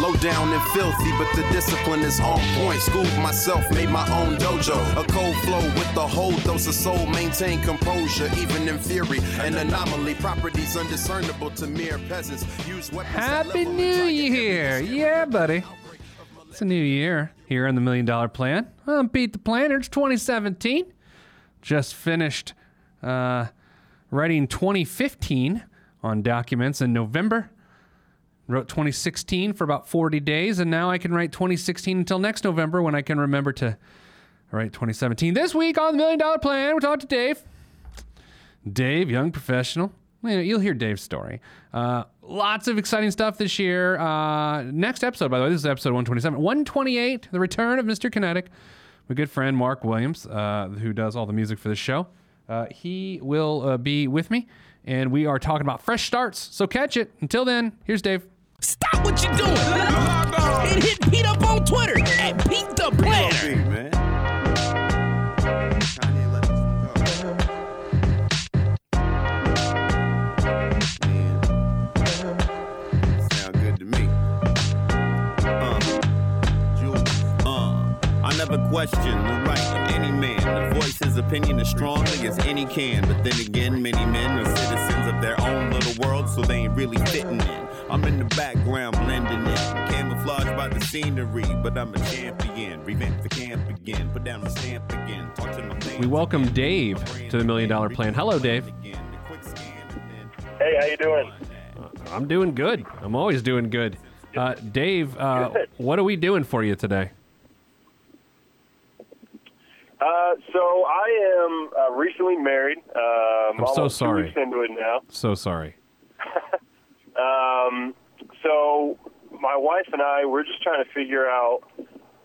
Low down and filthy, but the discipline is on point. Schooled myself, made my own dojo. A cold flow with the whole dose of soul. Maintain composure, even in fury. An anomaly, properties undiscernible to mere peasants. Use weapons. Happy New Year! Yeah, buddy. It's a new year here on the Million Dollar Plan. I'm Pete the Planner. It's 2017. Just finished uh, writing 2015 on documents in November. Wrote 2016 for about 40 days, and now I can write 2016 until next November when I can remember to write 2017. This week on the Million Dollar Plan, we talked to Dave. Dave, young professional. You'll hear Dave's story. Uh, lots of exciting stuff this year. Uh, next episode, by the way, this is episode 127. 128, the return of Mr. Kinetic. My good friend Mark Williams, uh, who does all the music for this show. Uh, he will uh, be with me, and we are talking about fresh starts. So catch it. Until then, here's Dave. Stop what you're doing. And hit Pete up on Twitter at Pete the Planner. Hey, man. Kanye let us go. Man. Sound good to me. Uh, Uh, I never question the right of any man to voice his opinion as strongly as any can. But then again, many men are citizens of their own little world, so they ain't really fitting in. I'm in the background blending in, camouflaged by the scenery, but I'm a champion. Revamp the camp again, put down the stamp again, talk to my We welcome again. Dave to the Million Dollar Plan. Hello, Dave. Again, the quick scan, and then- Hey, how you doing? I'm doing good. I'm always doing good. Uh, Dave, uh, Good. what are we doing for you today? Uh, so I am uh, recently married. Um, I'm so almost two sorry. weeks into it now. So sorry. Wife and I, we're just trying to figure out.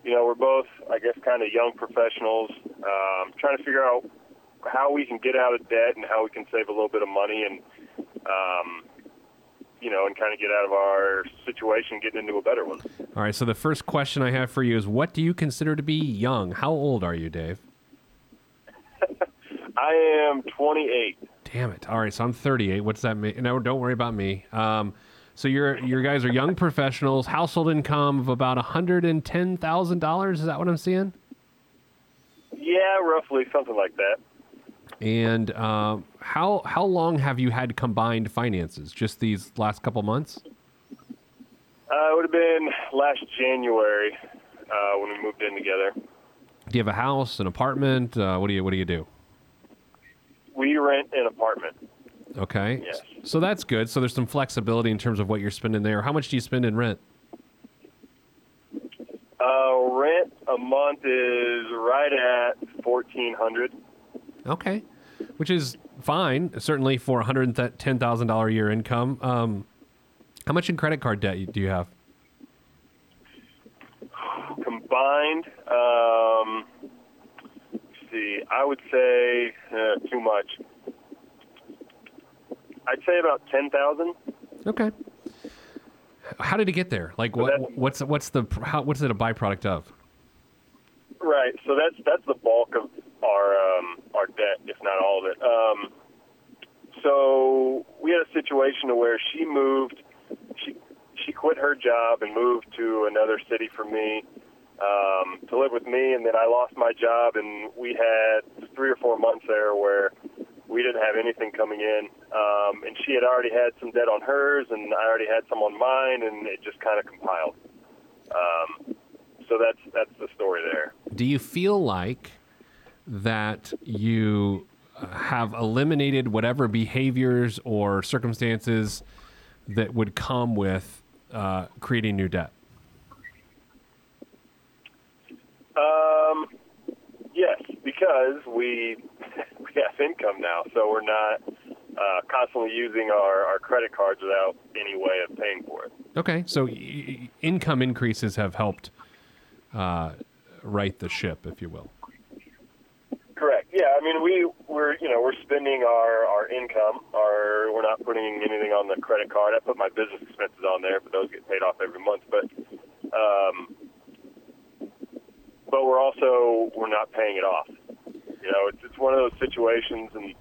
You know, we're both, I guess, kind of young professionals. Um, trying to figure out how we can get out of debt and how we can save a little bit of money and, um, you know, and kind of get out of our situation, getting into a better one. All right. So the first question I have for you is, what do you consider to be young? How old are you, Dave? I am 28. Damn it. All right. So I'm 38. What's that mean? No, don't worry about me. Um, so you're you guys are young professionals. Household income of about hundred and ten thousand dollars. Is that what I'm seeing? Yeah, roughly something like that. And um, how how long have you had combined finances? Just these last couple months? Uh, it would have been last January uh, when we moved in together. Do you have a house, an apartment? Uh, what do you what do you do? We rent an apartment. Okay. Yes. So that's good. So there's some flexibility in terms of what you're spending there. How much do you spend in rent? Uh, rent a month is right at fourteen hundred. Okay. Which is fine, certainly for $110,000 a year income. Um, how much in credit card debt do you have? Combined, um, let's see, I would say uh, too much. I'd say about ten thousand. Okay. How did it get there? Like So what what's what's the how, what's it a byproduct of? Right. So that's that's the bulk of our um, our debt, if not all of it. Um, so we had a situation where she moved. She she quit her job and moved to another city for me um, to live with me, and then I lost my job, and we had three or four months there where we didn't have anything coming in, um, and she had already had some debt on hers, and I already had some on mine, and it just kind of compiled. Um, so that's that's the story there. Do you feel like that you uh, have eliminated whatever behaviors or circumstances that would come with uh, creating new debt? Um, yes, because we we have income now, so we're not uh, constantly using our, our credit cards without any way of paying for it. Okay, so y- income increases have helped uh, right the ship, if you will. Correct. Yeah, I mean we we're you know we're spending our our income. Our we're not putting anything on the credit card. I put my business expenses on there, but those get paid off every month. But um, but we're also we're not paying it off. You know, it's it's one of those situations, and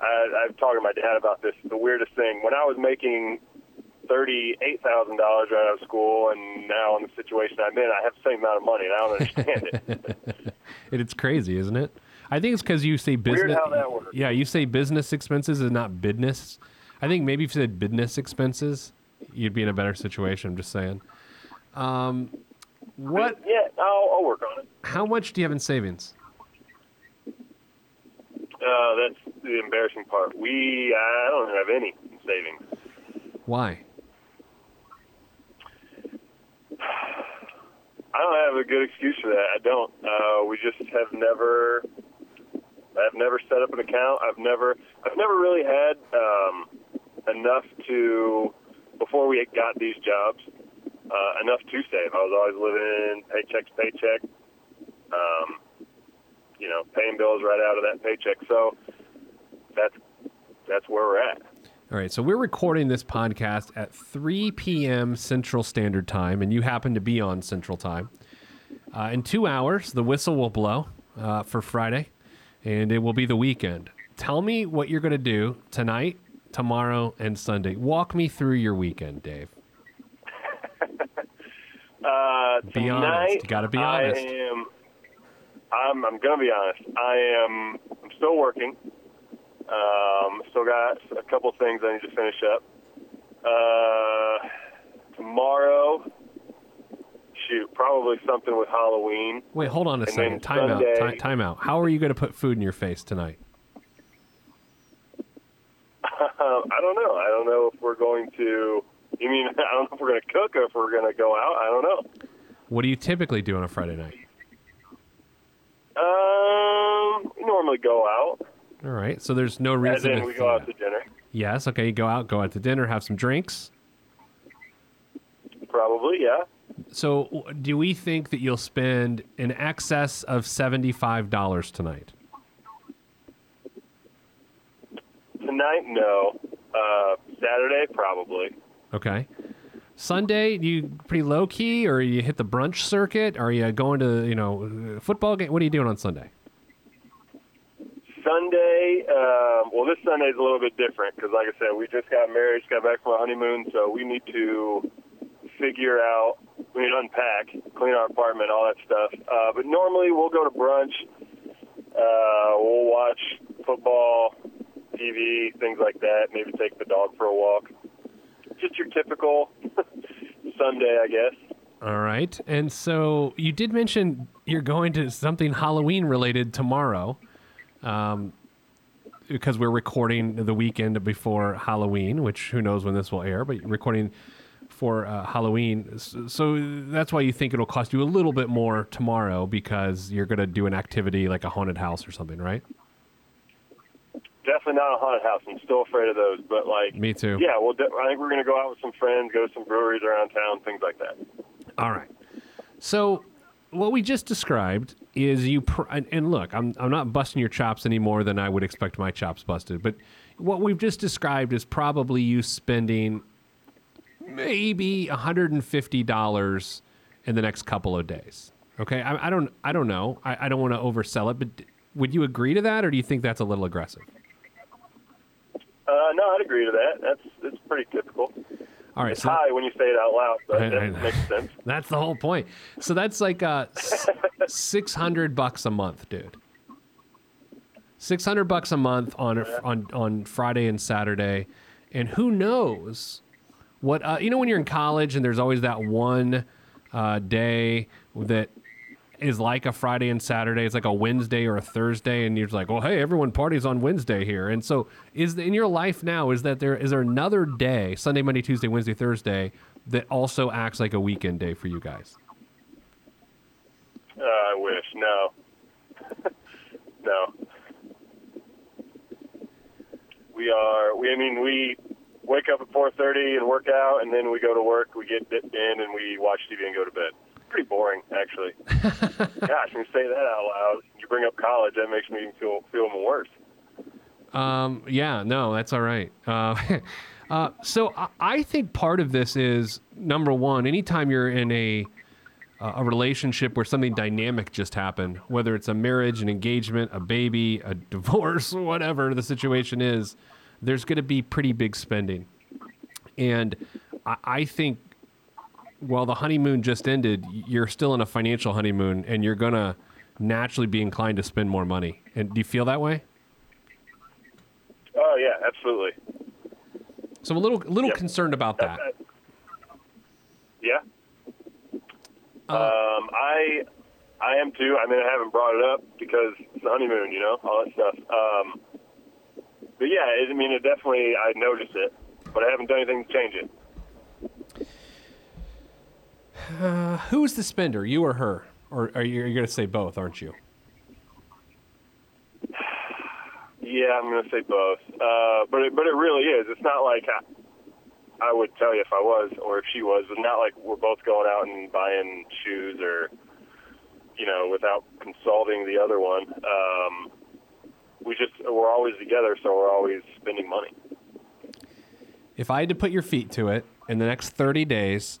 I, I've talked to my dad about this. The weirdest thing when I was making thirty-eight thousand dollars right out of school, and now in the situation I'm in, I have the same amount of money, and I don't understand it. It, it's crazy, isn't it? I think it's because you say business. Weird how that works. Yeah, you say business expenses and not business. I think maybe if you said business expenses, you'd be in a better situation. I'm just saying. Um, what? yeah, I'll, I'll work on it. How much do you have in savings? Uh, that's the embarrassing part. We I don't have any savings. Why? I don't have a good excuse for that. I don't. Uh, we just have never. I've never set up an account. I've never. I've never really had um, enough to before we got these jobs. Uh, enough to save. I was always living paycheck to paycheck. Um, you know, paying bills right out of that paycheck. So that's that's where we're at. All right, so we're recording this podcast at 3 p.m. Central Standard Time, and you happen to be on Central Time. Uh, in two hours, the whistle will blow uh, for Friday, and it will be the weekend. Tell me what you're going to do tonight, tomorrow, and Sunday. Walk me through your weekend, Dave. Uh, Be honest. You gotta be honest. I am. I'm. I'm gonna be honest. I am. I'm still working. Um, still got a couple things I need to finish up. Uh, tomorrow, shoot, probably something with Halloween. Wait, hold on a And second. Time out. Sunday- Ti- time out. How are you going to put food in your face tonight? I don't know. I don't know if we're going to. You mean I don't know if we're going to cook or if we're going to go out. I don't know. What do you typically do on a Friday night? Um, we normally go out, All right, so there's no and reason then to we go out to dinner. Yes, okay, you go out, go out to dinner, have some drinks. Probably, yeah. So, do we think that you'll spend in excess of $75 tonight? Tonight, no. Uh, Saturday, probably. Okay. Sunday, you pretty low key, or you hit the brunch circuit? Are you going to, you know, football game? What are you doing on Sunday? Um, well, this Sunday is a little bit different because, like I said, we just got married, just got back from our honeymoon, so we need to figure out, we need to unpack, clean our apartment, all that stuff. Uh, but normally we'll go to brunch, uh, we'll watch football, TV, things like that, maybe take the dog for a walk. Just your typical Sunday, I guess. All right. And so you did mention you're going to something Halloween related tomorrow. Um, because we're recording the weekend before Halloween, which who knows when this will air, but recording for uh, Halloween. S- So that's why you think it'll cost you a little bit more tomorrow because you're going to do an activity like a haunted house or something, right? Definitely not a haunted house. I'm still afraid of those, but like, Me too. yeah, well, de- I think we're going to go out with some friends, go to some breweries around town, things like that. All right. So what we just described is you pr- and, look, I'm I'm not busting your chops any more than I would expect my chops busted, but what we've just described is probably you spending maybe $150 in the next couple of days. Okay? I, I don't I don't know. I, I don't want to oversell it, but would you agree to that or do you think that's a little aggressive? Uh, no, I'd agree to that. That's it's pretty typical. All right. It's so- high when you say it out loud, but I- that I- makes sense. That's the whole point. So that's like uh, six hundred bucks a month, dude. Six hundred bucks a month on on on Friday and Saturday, and who knows what uh, you know when you're in college and there's always that one uh, day that is like a Friday and Saturday. It's like a Wednesday or a Thursday, and you're just like, well, hey, everyone parties on Wednesday here. And so, is in your life now is that there is there another day, Sunday, Monday, Tuesday, Wednesday, Thursday, that also acts like a weekend day for you guys? Uh, I wish. No. no. We are. We. I mean, we wake up at 4:30 and work out, and then we go to work. We get in, and we watch TV and go to bed. Pretty boring, actually. Gosh, when you say that out loud, you bring up college. That makes me feel feel even worse. Um, yeah, no, that's all right. Uh, uh, so I, I think part of this is number one. Anytime you're in a uh, a relationship where something dynamic just happened, whether it's a marriage, an engagement, a baby, a divorce, whatever the situation is, there's going to be pretty big spending. And I, I think while the honeymoon just ended, you're still in a financial honeymoon and you're going to naturally be inclined to spend more money. And do you feel that way? Oh yeah, absolutely. So I'm a little, a little Yep. concerned about that. Yeah. um, I I am too. I mean, I haven't brought it up because it's the honeymoon, you know, all that stuff. Um, but yeah, it, I mean, it definitely I noticed it, but I haven't done anything to change it. Who's the spender, you or her? Or are you going to say both, aren't you? Yeah, I'm gonna say both. Uh, but it, but it really is. It's not like I, I would tell you if I was or if she was. It's not like we're both going out and buying shoes or you know without consulting the other one. Um, we just we're always together, so we're always spending money. If I had to put your feet to it in the next 30 days,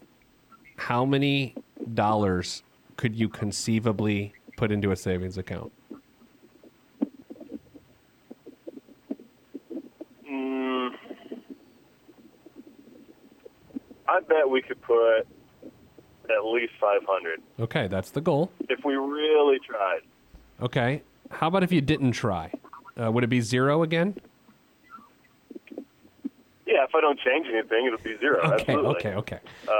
how many dollars could you conceivably put into a savings account? Mm, I bet we could put at least 500 Okay, that's the goal. if we really tried. Okay. How about if you didn't try? Uh, would it be zero again? Yeah, if I don't change anything, it'll be zero. Okay, Absolutely. okay, okay.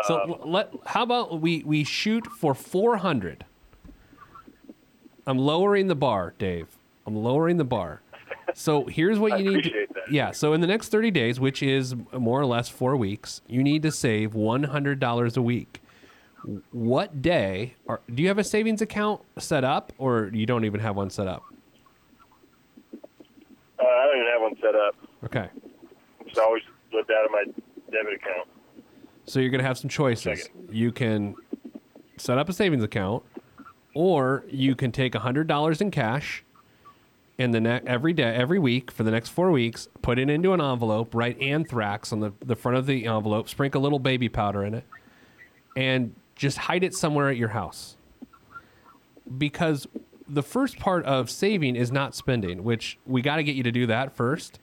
so let how about we we shoot for 400. I'm lowering the bar, Dave. I'm lowering the bar. So here's what you need appreciate to that. Yeah, so in the next 30 days, which is more or less 4 weeks, you need to save $100 a week. What day are, do you have a savings account set up or you don't even have one set up? Uh, I don't even have one set up. Okay. It's always lived out of my debit account. So you're going to have some choices. You can set up a savings account, or you can take $100 in cash and the ne- every day, every week for the next four weeks, put it into an envelope, write anthrax on the, the front of the envelope, sprinkle a little baby powder in it, and just hide it somewhere at your house. Because the first part of saving is not spending, which we got to get you to do that first.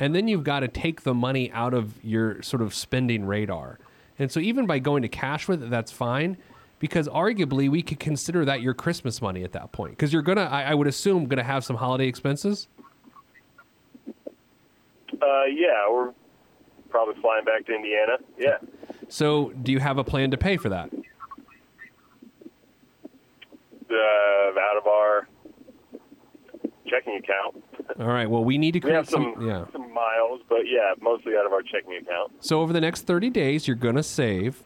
And then you've got to take the money out of your sort of spending radar. And so even by going to cash with it, that's fine because arguably we could consider that your Christmas money at that point. Because you're going to, I would assume, to have some holiday expenses. Uh, yeah, we're probably flying back to Indiana. Yeah. So do you have a plan to pay for that? Uh, out of our checking account. All right. Well, we need to create have some, yeah. some miles, but yeah, mostly out of our checking account. So over the next 30 days, you're going to save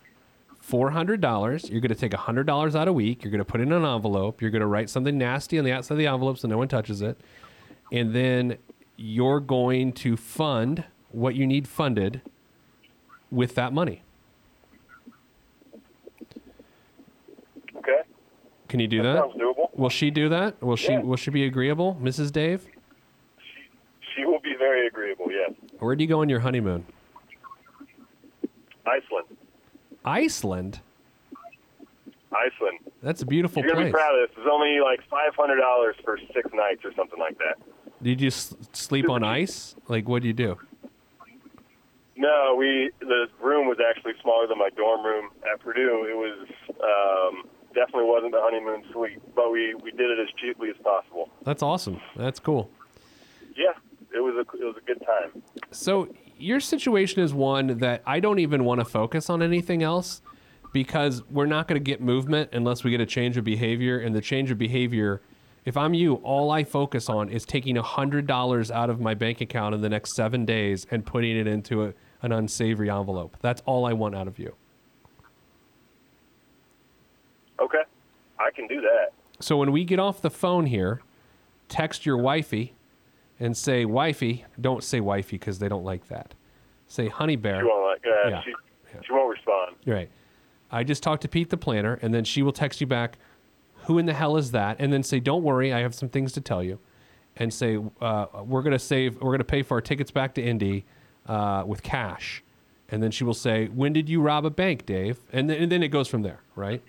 $400. You're going to take $100 out a week. You're going to put it in an envelope. You're going to write something nasty on the outside of the envelope so no one touches it. And then you're going to fund what you need funded with that money. Okay. Can you do That that? sounds doable. Will she do that? Will she Yeah. will she be agreeable, Mrs. Dave? She will be very agreeable. Yes. Where do you go on your honeymoon? Iceland. Iceland. Iceland. That's a beautiful You're gonna place. be proud of this. It's only like five hundred dollars for six nights or something like that. Did you s- sleep on ice? Like what do you do? No, we the room was actually smaller than my dorm room at Purdue. It was um, definitely wasn't the honeymoon suite, but we we did it as cheaply as possible. That's awesome. That's cool. Yeah, it was a it was a good time. So your situation is one that I don't even want to focus on anything else because we're not going to get movement unless we get a change of behavior. And the change of behavior, if I'm you, all I focus on is taking $100 out of my bank account in the next seven days and putting it into a, an unsavory envelope. That's all I want out of you. Okay, I can do that. So when we get off the phone here, text your wifey and say, Wifey, don't say wifey because they don't like that. Say, Honey Bear. She won't like uh, Yeah. she she won't respond. Right. I just talked to Pete the planner, and then she will text you back, "Who in the hell is that?" And then say, "Don't worry, I have some things to tell you," and say, uh, "We're gonna save, we're gonna pay for our tickets back to Indy uh, with cash," and then she will say, "When did you rob a bank, Dave?" And then, and then it goes from there, right?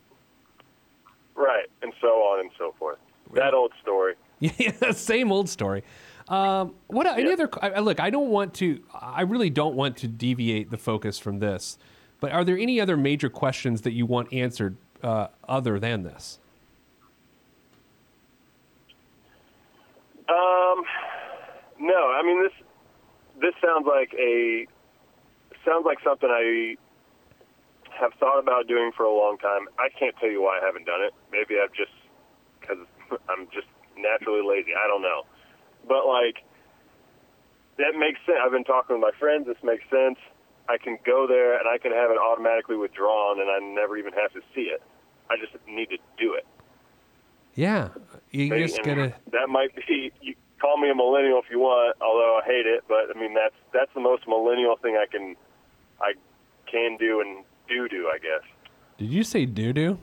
And so on and so forth. That old story. Yeah, same old story. Um, what any other? I, I- look, I don't want to. I really don't want to deviate the focus from this. But are there any other major questions that you want answered uh, other than this? Um, no, I mean this. This sounds like a sounds like something I have thought about doing for a long time. I can't tell you why I haven't done it. Maybe I've just because I'm just naturally lazy. I don't know, but like that makes sense. I've been talking with my friends. This makes sense. I can go there and I can have it automatically withdrawn, and I never even have to see it. I just need to do it. Yeah, you Maybe- just gotta. That might be. You call me a millennial if you want, although I hate it. But I mean, that's that's the most millennial thing I can, I can do and do do. I guess Did you say doo doo?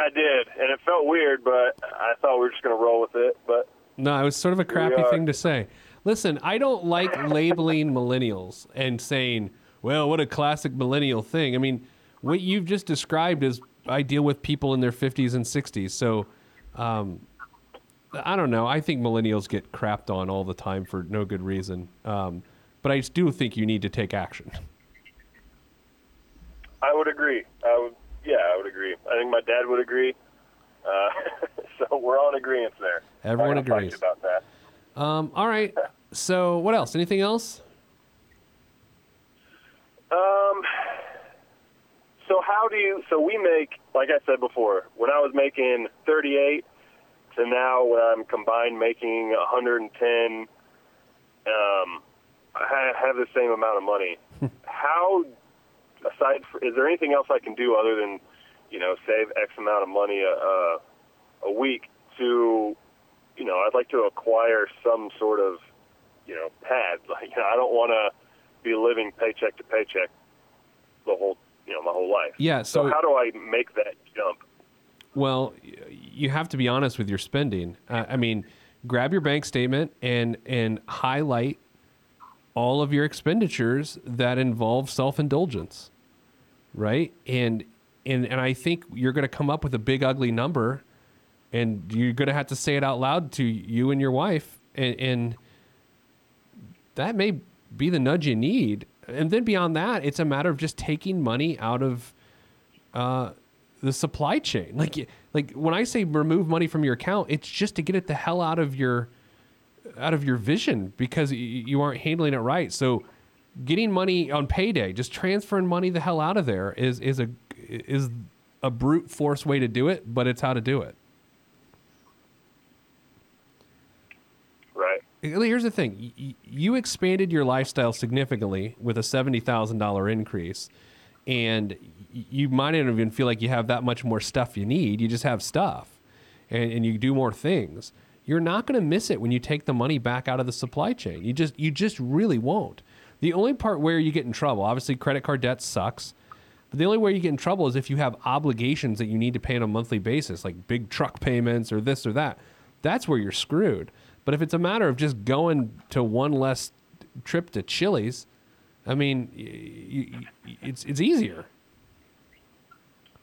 I did, and it felt weird, but I thought we were just gonna roll with it. But No, it was sort of a crappy thing to say. Listen, I don't like labeling millennials and saying, well, what a classic millennial thing. I mean, what you've just described is I deal with people in their 50s and 60s. So, um, I don't know. I think millennials get crapped on all the time for no good reason. Um, but I do think you need to take action. I would agree. I would, yeah, I would agree. I think my dad would agree. Uh, so we're all in agreement there. Everyone Not gonna fight agrees. about that. Um, all right. So, what else? Anything else? Um. So how do you? So we make, like I said before, when I was making 38 to now, when I'm combined making 110, um, I have the same amount of money. how, aside, fr is there anything else I can do other than, you know, save X amount of money a, a, a week to, you know, I'd like to acquire some sort of, you know, pad. Like, you know, I don't want to be living paycheck to paycheck the whole, you know, my whole life. Yeah, So, so- how do I make that jump? Well, you have to be honest with your spending. Uh, I mean, grab your bank statement and and highlight all of your expenditures that involve self-indulgence. Right? And and and I think you're going to come up with a big ugly number and you're going to have to say it out loud to you and your wife and and that may be the nudge you need. And then beyond that, it's a matter of just taking money out of uh, the supply chain. Like like when I say remove money from your account, it's just to get it the hell out of your out of your vision because you aren't handling it right. So getting money on payday, just transferring money the hell out of there is is a is a brute force way to do it, but it's how to do it. Right. Here's the thing: you expanded your lifestyle significantly with a seventy thousand dollar increase, and you might not even feel like you have that much more stuff you need. You just have stuff, and, and you do more things. You're not going to miss it when you take the money back out of the supply chain. You just you just really won't. The only part where you get in trouble, obviously, credit card debt sucks. But the only way you get in trouble is if you have obligations that you need to pay on a monthly basis, like big truck payments or this or that. That's where you're screwed. But if it's a matter of just going to one less trip to Chili's, I mean, it's it's easier.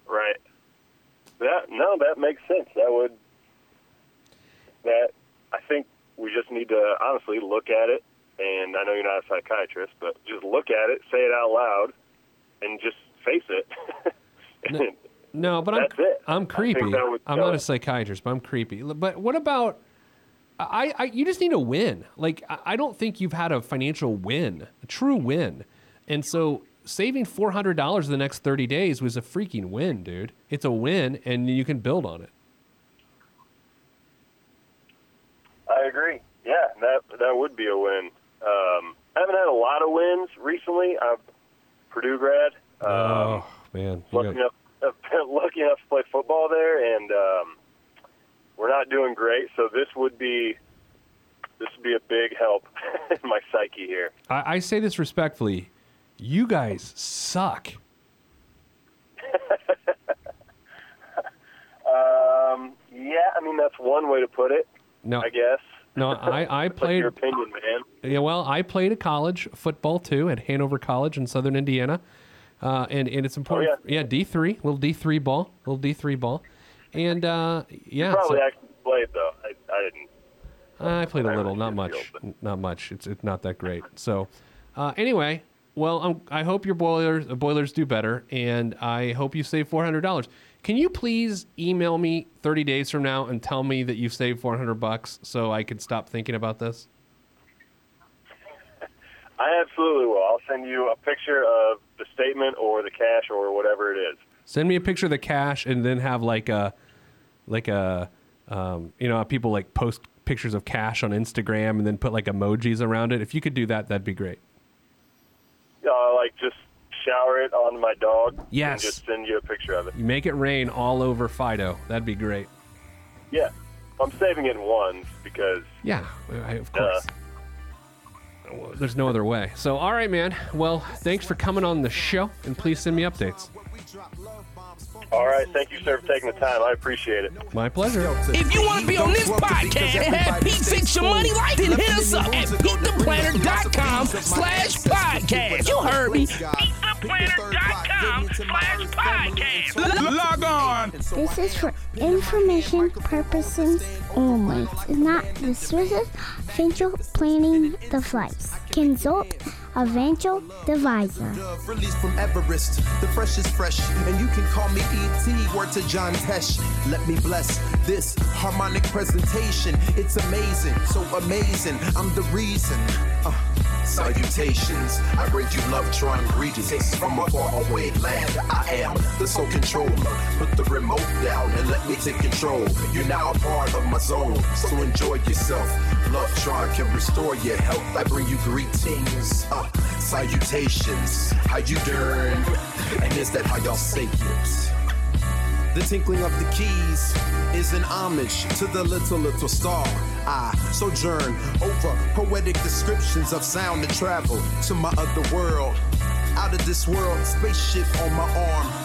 Right. That no, that makes sense. That would that I think we just need to honestly look at it and I know you're not a psychiatrist, but just look at it, say it out loud and just face it. No, No, but I'm it. I'm creepy. would I'm not a psychiatrist, but I'm creepy. But what about I, I you just need a win. Like I I don't think you've had a financial win, a true win. And so saving four hundred dollars the next thirty days was a freaking win, dude. It's a win and you can build on it. Agree. Yeah, that that would be a win. Um, I haven't had a lot of wins recently. I'm Purdue grad. Um, oh man. You lucky got- enough, I've been lucky enough to play football there, and um, we're not doing great. So this would be this would be a big help in my psyche here. I, I say this respectfully. You guys suck. Um, yeah, I mean that's one way to put it. No, I guess. No, I, I played your opinion, man. Yeah, well, I played at college football too at Hanover College in Southern Indiana, uh, and and it's important. Oh, yeah. D three, little D three ball, little D three ball, And uh, yeah, Probably so- actually played though. I, I didn't. I played a little, not much, not much. It's it's not that great. So, uh, anyway, well, um, I hope your boilers uh, boilers do better, and I hope you save four hundred dollars. Can you please email me thirty days from now and tell me that you've saved four hundred bucks so I can stop thinking about this? I absolutely will. I'll send you a picture of the statement or the cash or whatever it is. Send me a picture of the cash, and then have like a, like a, um, you know, people like post pictures of cash on Instagram and then put like emojis around it. If you could do that, that'd be great. Uh, like just shower it on my dog. Yes. And just send you a picture of it. You make it rain all over Fido. That'd be great. Yeah. I'm saving it in ones because Yeah, I, of course. Well, There's no other way. So, all right, man. Well, thanks for coming on the show, and please send me updates. All right, thank you, sir, for taking the time. I appreciate it. My pleasure. If you want to be on this podcast and have Pete fix your money life, then hit us up at PeteThePlanner.com slash podcast. You heard me. PeteThePlanner.com slash podcast. Log on. This is for information purposes only. It's not the Swiss financial planning the flights. Consult financial advisor. Released from Everest, the freshest fresh, and you can call me ET. Word to John Tesh. Let me bless this harmonic presentation. It's amazing, so amazing. I'm the reason. Uh, salutations. I bring you love, trying greetings from a faraway land. I am the sole controller. Put the remote down and let me take control. You're now a part of my zone, so enjoy yourself. Love Tron can restore your health. I bring you greetings, uh, salutations. How you doing? And is that how y'all say it? The tinkling of the keys is an homage to the little, little star. I sojourn over poetic descriptions of sound and travel to my other world. Out of this world, spaceship on my arm